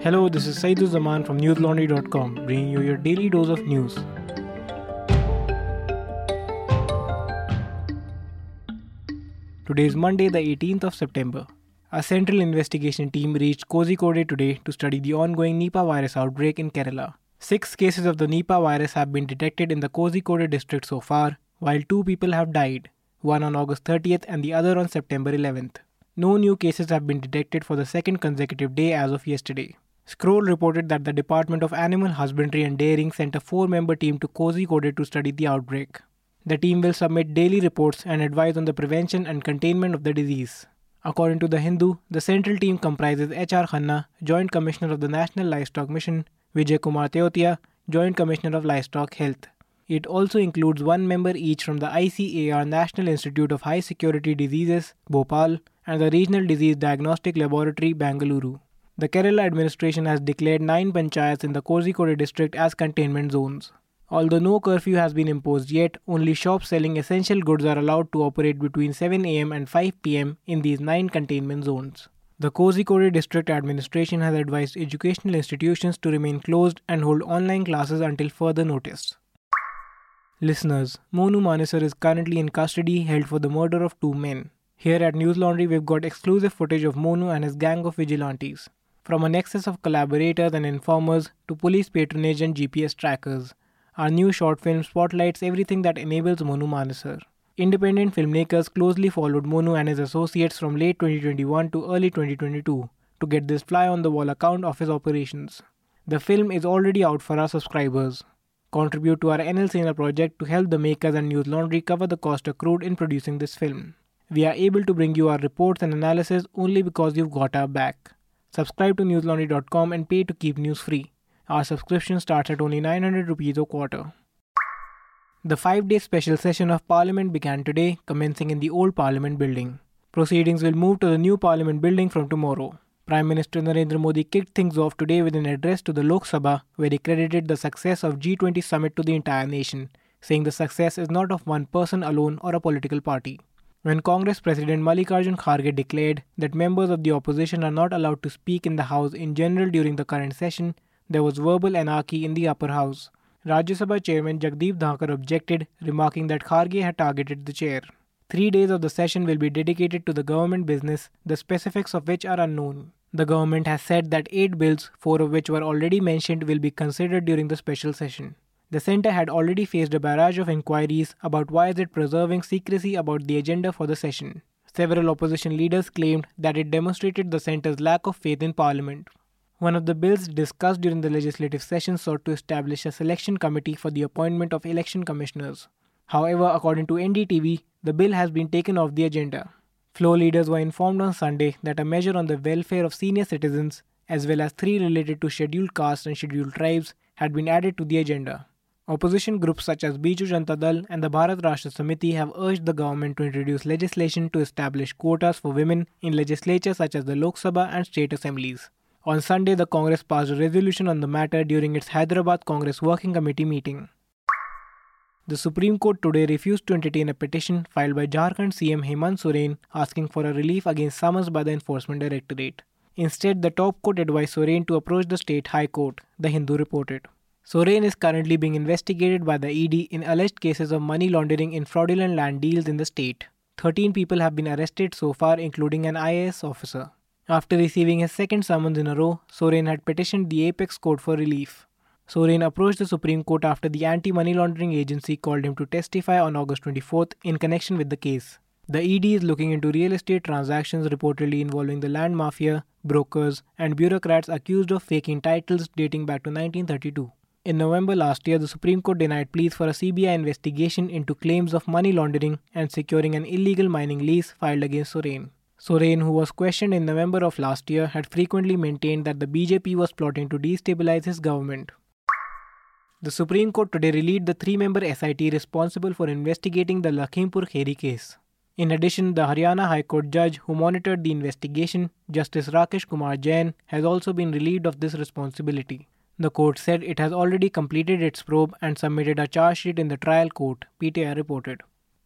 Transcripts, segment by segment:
Hello, this is Saeeduzzaman from newslaundry.com, bringing you your daily dose of news. Today is Monday, the 18th of September. A central investigation team reached Kozhikode today to study the ongoing Nipah virus outbreak in Kerala. Six cases of the Nipah virus have been detected in the Kozhikode district so far, while two people have died, one on August 30th and the other on September 11th. No new cases have been detected for the second consecutive day as of yesterday. Scroll reported that the Department of Animal Husbandry and Dairying sent a four member team to Kozhikode to study the outbreak. The team will submit daily reports and advise on the prevention and containment of the disease. According to The Hindu, the central team comprises H.R. Khanna, Joint Commissioner of the National Livestock Mission, Vijay Kumar Teotia, Joint Commissioner of Livestock Health. It also includes one member each from the ICAR National Institute of High Security Diseases, Bhopal, and the Regional Disease Diagnostic Laboratory, Bangalore. The Kerala administration has declared nine panchayats in the Kozhikode district as containment zones. Although no curfew has been imposed yet, only shops selling essential goods are allowed to operate between 7 am and 5 pm in these nine containment zones. The Kozhikode district administration has advised educational institutions to remain closed and hold online classes until further notice. Listeners, Monu Manesar is currently in custody held for the murder of two men. Here at News Laundry, we've got exclusive footage of Monu and his gang of vigilantes. From a nexus of collaborators and informers to police patronage and GPS trackers, our new short film spotlights everything that enables Monu Manesar. Independent filmmakers closely followed Monu and his associates from late 2021 to early 2022 to get this fly on the wall account of his operations. The film is already out for our subscribers. Contribute to our NL Sena project to help the makers and News Laundry cover the cost accrued in producing this film. We are able to bring you our reports and analysis only because you've got our back. Subscribe to newslaundry.com and pay to keep news free. Our subscription starts at only 900 rupees a quarter. The five day special session of Parliament began today, commencing in the old Parliament building. Proceedings will move to the new Parliament building from tomorrow. Prime Minister Narendra Modi kicked things off today with an address to the Lok Sabha where he credited the success of G20 summit to the entire nation, saying the success is not of one person alone or a political party. When Congress President Mallikarjun Kharge declared that members of the opposition are not allowed to speak in the House in general during the current session, there was verbal anarchy in the upper house. Rajya Sabha Chairman Jagdeep Dhankhar objected, remarking that Kharge had targeted the chair. Three days of the session will be dedicated to the government business, the specifics of which are unknown. The government has said that eight bills, four of which were already mentioned, will be considered during the special session. The centre had already faced a barrage of inquiries about why is it preserving secrecy about the agenda for the session. Several opposition leaders claimed that it demonstrated the centre's lack of faith in parliament. One of the bills discussed during the legislative session sought to establish a selection committee for the appointment of election commissioners. However, according to NDTV, the bill has been taken off the agenda. Floor leaders were informed on Sunday that a measure on the welfare of senior citizens, as well as three related to scheduled castes and scheduled tribes, had been added to the agenda. Opposition groups such as Biju Janata Dal and the Bharat Rashtra Samiti have urged the government to introduce legislation to establish quotas for women in legislatures such as the Lok Sabha and state assemblies. On Sunday, the Congress passed a resolution on the matter during its Hyderabad Congress Working Committee meeting. The Supreme Court today refused to entertain a petition filed by Jharkhand CM Hemant Soren asking for a relief against summons by the Enforcement Directorate. Instead, the top court advised Soren to approach the state high court, the Hindu reported. Soren is currently being investigated by the ED in alleged cases of money laundering in fraudulent land deals in the state. 13 people have been arrested so far, including an IAS officer. After receiving his second summons in a row, Soren had petitioned the Apex Court for relief. Soren approached the Supreme Court after the anti money laundering agency called him to testify on August 24th in connection with the case. The ED is looking into real estate transactions reportedly involving the land mafia, brokers, and bureaucrats accused of faking titles dating back to 1932. In November last year, the Supreme Court denied pleas for a CBI investigation into claims of money laundering and securing an illegal mining lease filed against Soren. Soren, who was questioned in November of last year, had frequently maintained that the BJP was plotting to destabilize his government. The Supreme Court today relieved the three member SIT responsible for investigating the Lakhimpur Kheri case. In addition, the Haryana High Court judge who monitored the investigation, Justice Rakesh Kumar Jain, has also been relieved of this responsibility. The court said it has already completed its probe and submitted a charge sheet in the trial court, PTI reported.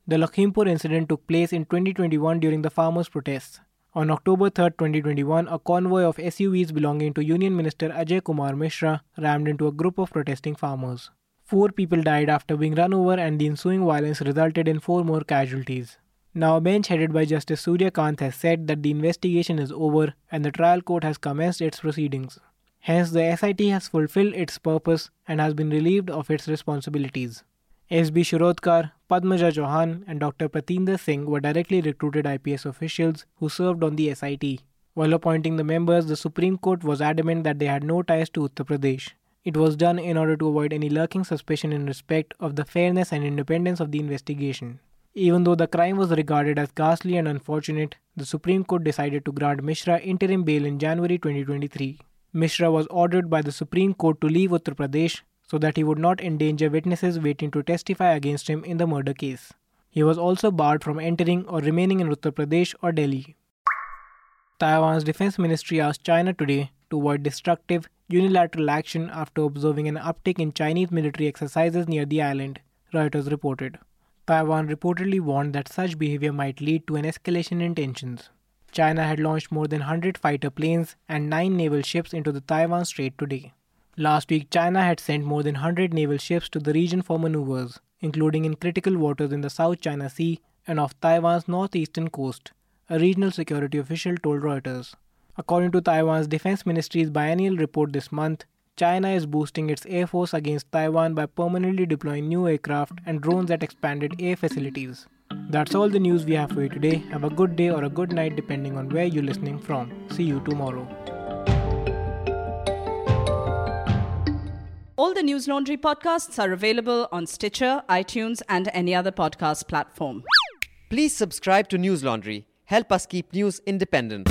The Lakhimpur incident took place in 2021 during the farmers' protests. On October 3, 2021, a convoy of SUVs belonging to Union Minister Ajay Kumar Mishra rammed into a group of protesting farmers. Four people died after being run over, and the ensuing violence resulted in four more casualties. Now, a bench headed by Justice Surya Kant has said that the investigation is over and the trial court has commenced its proceedings. Hence, the SIT has fulfilled its purpose and has been relieved of its responsibilities. S.B. Shirodkar, Padmaja Chauhan, and Dr. Preetinder Singh were directly recruited IPS officials who served on the SIT. While appointing the members, the Supreme Court was adamant that they had no ties to Uttar Pradesh. It was done in order to avoid any lurking suspicion in respect of the fairness and independence of the investigation. Even though the crime was regarded as ghastly and unfortunate, the Supreme Court decided to grant Mishra interim bail in January 2023. Mishra was ordered by the Supreme Court to leave Uttar Pradesh so that he would not endanger witnesses waiting to testify against him in the murder case. He was also barred from entering or remaining in Uttar Pradesh or Delhi. Taiwan's defense ministry asked China today to avoid destructive, unilateral action after observing an uptick in Chinese military exercises near the island, Reuters reported. Taiwan reportedly warned that such behavior might lead to an escalation in tensions. China had launched more than 100 fighter planes and 9 naval ships into the Taiwan Strait today. Last week, China had sent more than 100 naval ships to the region for maneuvers, including in critical waters in the South China Sea and off Taiwan's northeastern coast, a regional security official told Reuters. According to Taiwan's defense ministry's biennial report this month, China is boosting its air force against Taiwan by permanently deploying new aircraft and drones at expanded air facilities. That's all the news we have for you today. Have a good day or a good night depending on where you're listening from. See you tomorrow. All the News Laundry podcasts are available on Stitcher, iTunes, and any other podcast platform. Please subscribe to News Laundry. Help us keep news independent.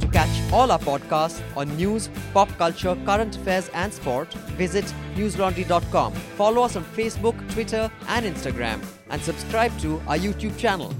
To catch all our podcasts on news, pop culture, current affairs, and sport, visit newslaundry.com. Follow us on Facebook, Twitter, and Instagram, and subscribe to our YouTube channel.